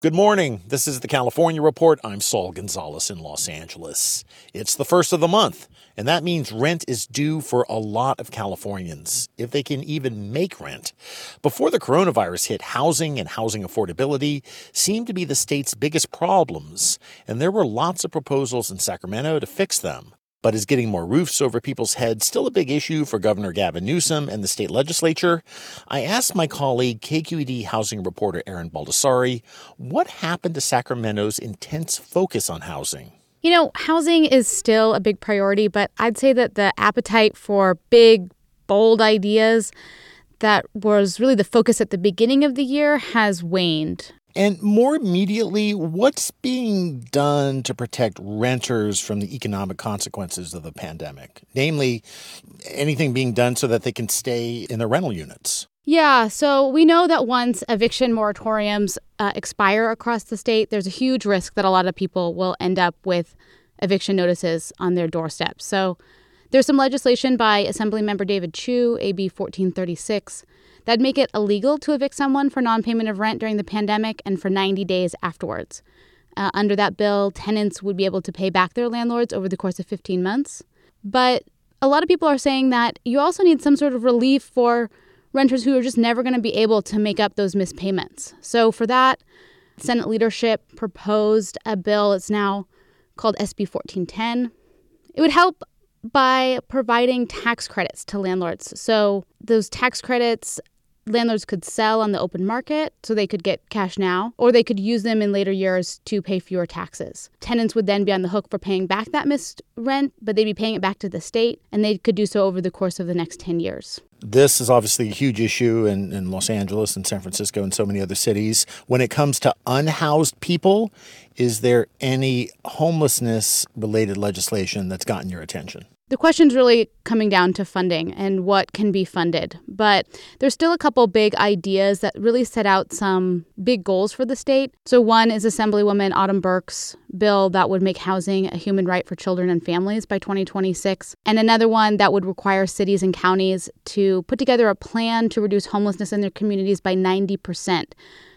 Good morning. This is the California Report. I'm Saul Gonzalez in Los Angeles. It's the first of the month, and that means rent is due for a lot of Californians, if they can even make rent. Before the coronavirus hit, housing and housing affordability seemed to be the state's biggest problems, and there were lots of proposals in Sacramento to fix them. But is getting more roofs over people's heads still a big issue for Governor Gavin Newsom and the state legislature? I asked my colleague, KQED housing reporter Erin Baldassari, what happened to Sacramento's intense focus on housing? You know, housing is still a big priority, but I'd say that the appetite for big, bold ideas that was really the focus at the beginning of the year has waned. And more immediately, what's being done to protect renters from the economic consequences of the pandemic? Namely, anything being done so that they can stay in their rental units? Yeah, so we know that once eviction moratoriums uh, expire across the state, there's a huge risk that a lot of people will end up with eviction notices on their doorsteps. So there's some legislation by Assemblymember David Chiu, AB 1436 That'd make it illegal to evict someone for non payment of rent during the pandemic and for 90 days afterwards. Uh, under that bill, tenants would be able to pay back their landlords over the course of 15 months. But a lot of people are saying that you also need some sort of relief for renters who are just never going to be able to make up those missed payments. So, for that, Senate leadership proposed a bill. It's now called SB 1410. It would help by providing tax credits to landlords. So, those tax credits landlords could sell on the open market so they could get cash now, or they could use them in later years to pay fewer taxes. Tenants would then be on the hook for paying back that missed rent, but they'd be paying it back to the state, and they could do so over the course of the next 10 years. This is obviously a huge issue in, in Los Angeles and San Francisco and so many other cities. When it comes to unhoused people, is there any homelessness related legislation that's gotten your attention? The question's really coming down to funding and what can be funded. But there's still a couple big ideas that really set out some big goals for the state. So, one is Assemblywoman Autumn Burke's bill that would make housing a human right for children and families by 2026. And another one that would require cities and counties to put together a plan to reduce homelessness in their communities by 90%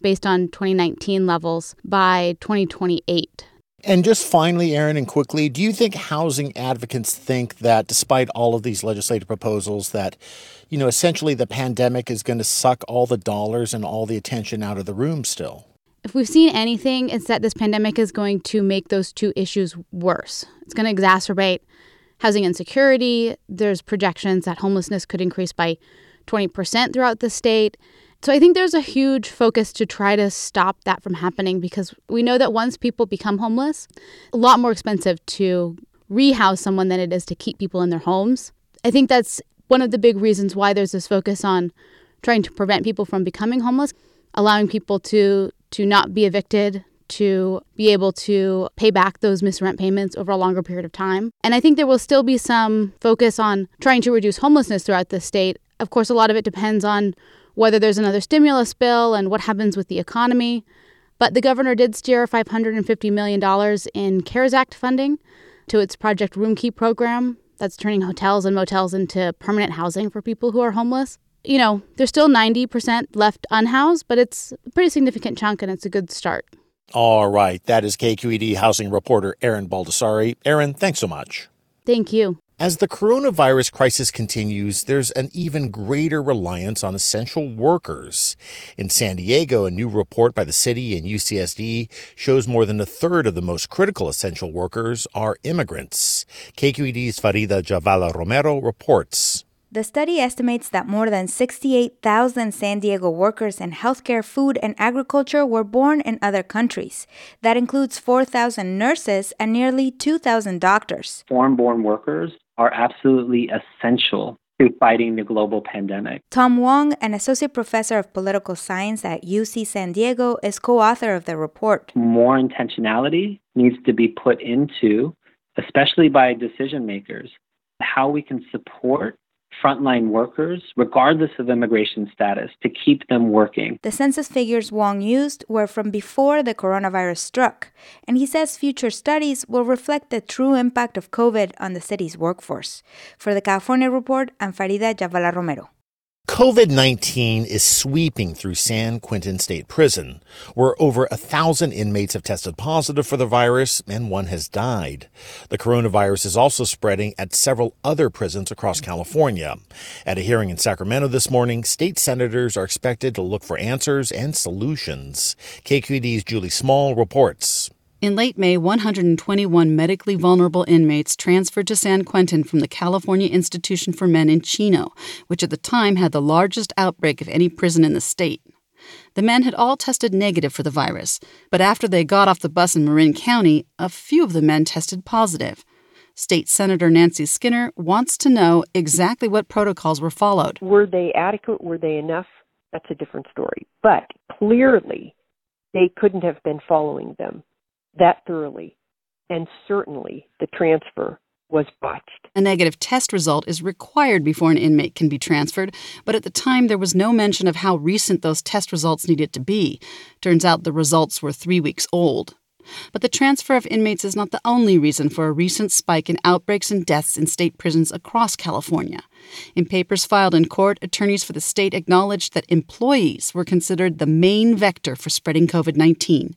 based on 2019 levels by 2028. And just finally, Erin, and quickly, do you think housing advocates think that despite all of these legislative proposals, that, you know, essentially the pandemic is going to suck all the dollars and all the attention out of the room still? If we've seen anything, it's that this pandemic is going to make those two issues worse. It's going to exacerbate housing insecurity. There's projections that homelessness could increase by 20% throughout the state. So I think there's a huge focus to try to stop that from happening because we know that once people become homeless, a lot more expensive to rehouse someone than it is to keep people in their homes. I think that's one of the big reasons why there's this focus on trying to prevent people from becoming homeless, allowing people to to not be evicted, to be able to pay back those missed rent payments over a longer period of time. And I think there will still be some focus on trying to reduce homelessness throughout the state. Of course, a lot of it depends on whether there's another stimulus bill and what happens with the economy. But the governor did steer $550 million in CARES Act funding to its Project Roomkey program that's turning hotels and motels into permanent housing for people who are homeless. You know, there's still 90% left unhoused, but it's a pretty significant chunk and it's a good start. All right. That is KQED housing reporter Erin Baldassari. Erin, thanks so much. Thank you. As the coronavirus crisis continues, there's an even greater reliance on essential workers. In San Diego, a new report by the city and UCSD shows more than a third of the most critical essential workers are immigrants. KQED's Farida Jhabvala Romero reports. The study estimates that more than 68,000 San Diego workers in healthcare, food, and agriculture were born in other countries. That includes 4,000 nurses and nearly 2,000 doctors. Foreign born workers are absolutely essential to fighting the global pandemic. Tom Wong, an associate professor of political science at UC San Diego, is co author of the report. More intentionality needs to be put into, especially by decision makers, how we can support frontline workers, regardless of immigration status, to keep them working. The census figures Wong used were from before the coronavirus struck, and he says future studies will reflect the true impact of COVID on the city's workforce. For the California Report, I'm Farida Jhabvala Romero. COVID 19 is sweeping through San Quentin State Prison, where over a thousand inmates have tested positive for the virus and one has died. The coronavirus is also spreading at several other prisons across California. At a hearing in Sacramento this morning, state senators are expected to look for answers and solutions. KQED's Julie Small reports. In late May, 121 medically vulnerable inmates transferred to San Quentin from the California Institution for Men in Chino, which at the time had the largest outbreak of any prison in the state. The men had all tested negative for the virus, but after they got off the bus in Marin County, a few of the men tested positive. State Senator Nancy Skinner wants to know exactly what protocols were followed. Were they adequate? Were they enough? That's a different story. But clearly, they couldn't have been following them that thoroughly. And certainly the transfer was botched. A negative test result is required before an inmate can be transferred, but at the time there was no mention of how recent those test results needed to be. Turns out the results were three weeks old. But the transfer of inmates is not the only reason for a recent spike in outbreaks and deaths in state prisons across California. In papers filed in court, attorneys for the state acknowledged that employees were considered the main vector for spreading COVID 19.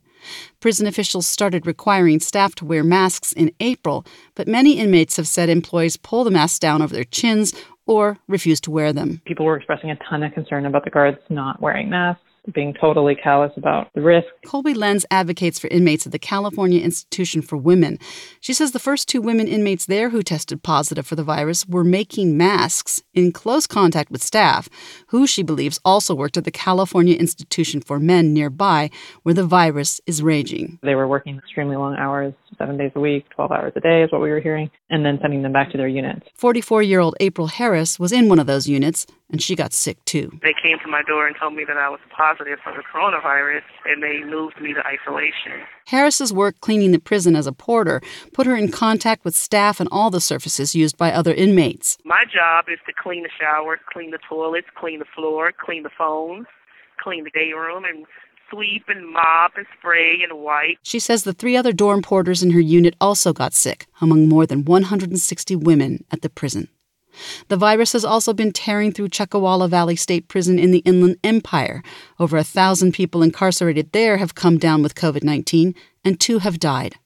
Prison officials started requiring staff to wear masks in April, but many inmates have said employees pull the masks down over their chins or refuse to wear them. People were expressing a ton of concern about the guards not wearing masks being totally callous about the risk. Colby Lenz advocates for inmates at the California Institution for Women. She says the first two women inmates there who tested positive for the virus were making masks in close contact with staff, who she believes also worked at the California Institution for Men nearby, where the virus is raging. They were working extremely long hours, seven days a week, 12 hours a day is what we were hearing, and then sending them back to their units. 44 year old April Harris was in one of those units and she got sick too. They came to my door and told me that I was positive for the coronavirus, and they moved me to isolation. Harris's work cleaning the prison as a porter put her in contact with staff and all the surfaces used by other inmates. My job is to clean the showers, clean the toilets, clean the floor, clean the phones, clean the day room, and sweep and mop and spray and wipe. She says the three other dorm porters in her unit also got sick, among more than 160 women at the prison. The virus has also been tearing through Chuckawalla Valley State Prison in the Inland Empire. Over a thousand people incarcerated there have come down with COVID 19, and two have died.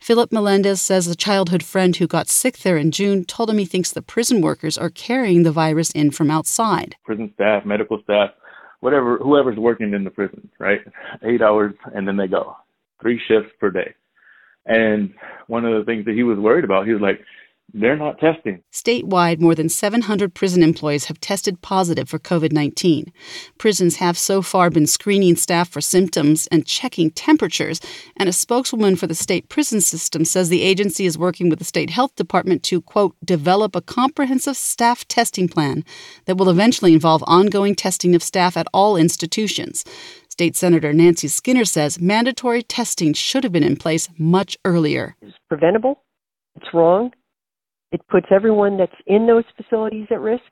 Philip Melendez says a childhood friend who got sick there in June told him he thinks the prison workers are carrying the virus in from outside. Prison staff, medical staff, whatever, whoever's working in the prison, right? Eight hours and then they go. Three shifts per day. And one of the things that he was worried about, he was like, they're not testing. Statewide, more than 700 prison employees have tested positive for COVID 19. Prisons have so far been screening staff for symptoms and checking temperatures, and a spokeswoman for the state prison system says the agency is working with the state health department to, quote, develop a comprehensive staff testing plan that will eventually involve ongoing testing of staff at all institutions. State Senator Nancy Skinner says mandatory testing should have been in place much earlier. It's preventable. It's wrong it puts everyone that's in those facilities at risk.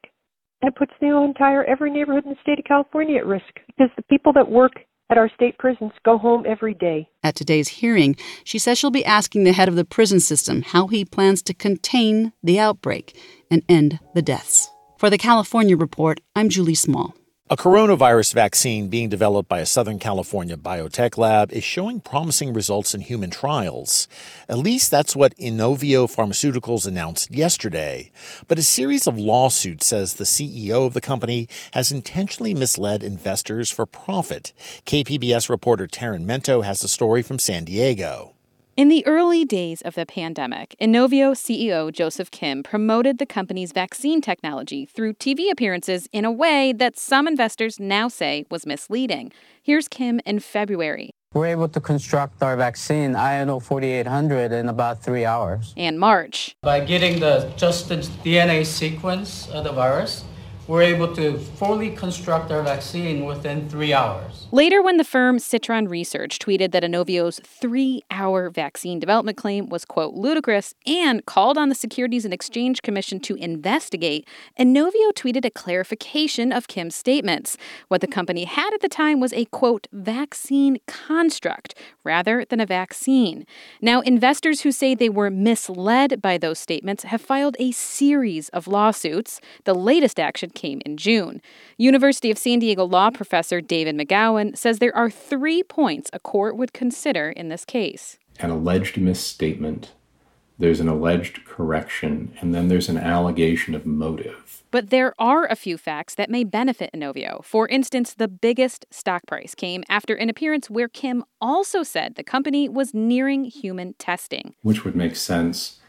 And it puts the entire every neighborhood in the state of California at risk because the people that work at our state prisons go home every day. At today's hearing, she says she'll be asking the head of the prison system how he plans to contain the outbreak and end the deaths. For the California Report, I'm Julie Small. A coronavirus vaccine being developed by a Southern California biotech lab is showing promising results in human trials. At least that's what Inovio Pharmaceuticals announced yesterday. But a series of lawsuits says the CEO of the company has intentionally misled investors for profit. KPBS reporter Taryn Mento has the story from San Diego. In the early days of the pandemic, Inovio CEO Joseph Kim promoted the company's vaccine technology through TV appearances in a way that some investors now say was misleading. Here's Kim in February. We're able to construct our vaccine, INO 4800, in about three hours. And March. By getting the just the DNA sequence of the virus, we're able to fully construct our vaccine within three hours. Later, when the firm Citron Research tweeted that Inovio's three hour vaccine development claim was, quote, ludicrous and called on the Securities and Exchange Commission to investigate, Inovio tweeted a clarification of Kim's statements. What the company had at the time was a, quote, vaccine construct rather than a vaccine. Now, investors who say they were misled by those statements have filed a series of lawsuits. The latest action came in June. University of San Diego law professor David McGowan says there are three points a court would consider in this case an alleged misstatement, there's an alleged correction, and then there's an allegation of motive. But there are a few facts that may benefit Inovio. For instance, the biggest stock price came after an appearance where Kim also said the company was nearing human testing. Which would make sense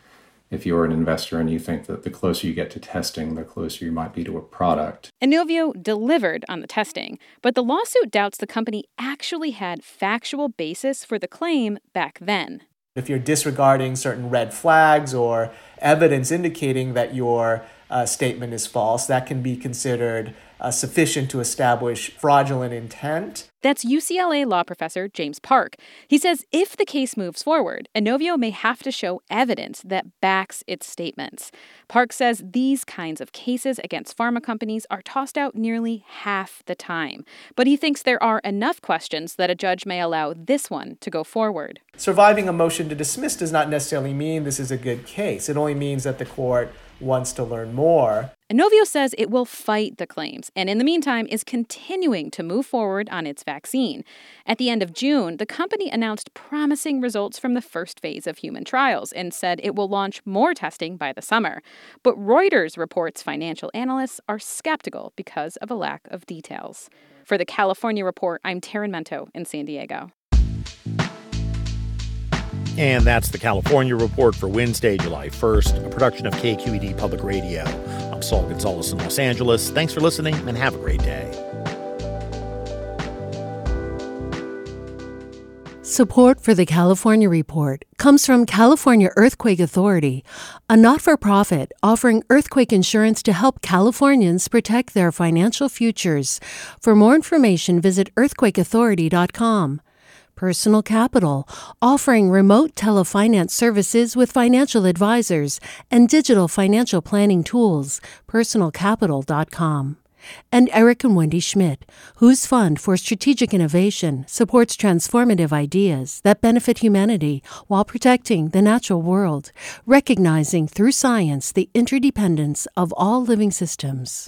if you're an investor and you think that the closer you get to testing, the closer you might be to a product. Inovio delivered on the testing, but the lawsuit doubts the company actually had factual basis for the claim back then. If you're disregarding certain red flags or evidence indicating that your uh, statement is false, that can be considered uh, sufficient to establish fraudulent intent. That's UCLA law professor James Park. He says if the case moves forward, Inovio may have to show evidence that backs its statements. Park says these kinds of cases against pharma companies are tossed out nearly half the time. But he thinks there are enough questions that a judge may allow this one to go forward. Surviving a motion to dismiss does not necessarily mean this is a good case. It only means that the court wants to learn more. Inovio says it will fight the claims and, in the meantime, is continuing to move forward on its vaccine. At the end of June, the company announced promising results from the first phase of human trials and said it will launch more testing by the summer. But Reuters reports financial analysts are skeptical because of a lack of details. For the California Report, I'm Taryn Mento in San Diego. And that's the California Report for Wednesday, July 1st, a production of KQED Public Radio. I'm Saul Gonzalez in Los Angeles. Thanks for listening and have a great day. Support for the California Report comes from California Earthquake Authority, a not for profit offering earthquake insurance to help Californians protect their financial futures. For more information, visit earthquakeauthority.com. Personal Capital, offering remote telefinance services with financial advisors and digital financial planning tools. PersonalCapital.com. And Eric and Wendy Schmidt, whose fund for strategic innovation supports transformative ideas that benefit humanity while protecting the natural world, recognizing through science the interdependence of all living systems.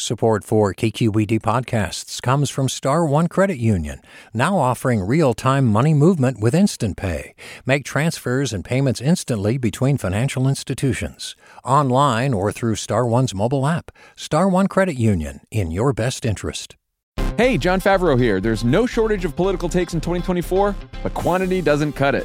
Support for KQED podcasts comes from Star One Credit Union, now offering real-time money movement with Instant Pay. Make transfers and payments instantly between financial institutions, online or through Star One's mobile app. Star One Credit Union, in your best interest. Hey, Jon Favreau here. There's no shortage of political takes in 2024, but quantity doesn't cut it.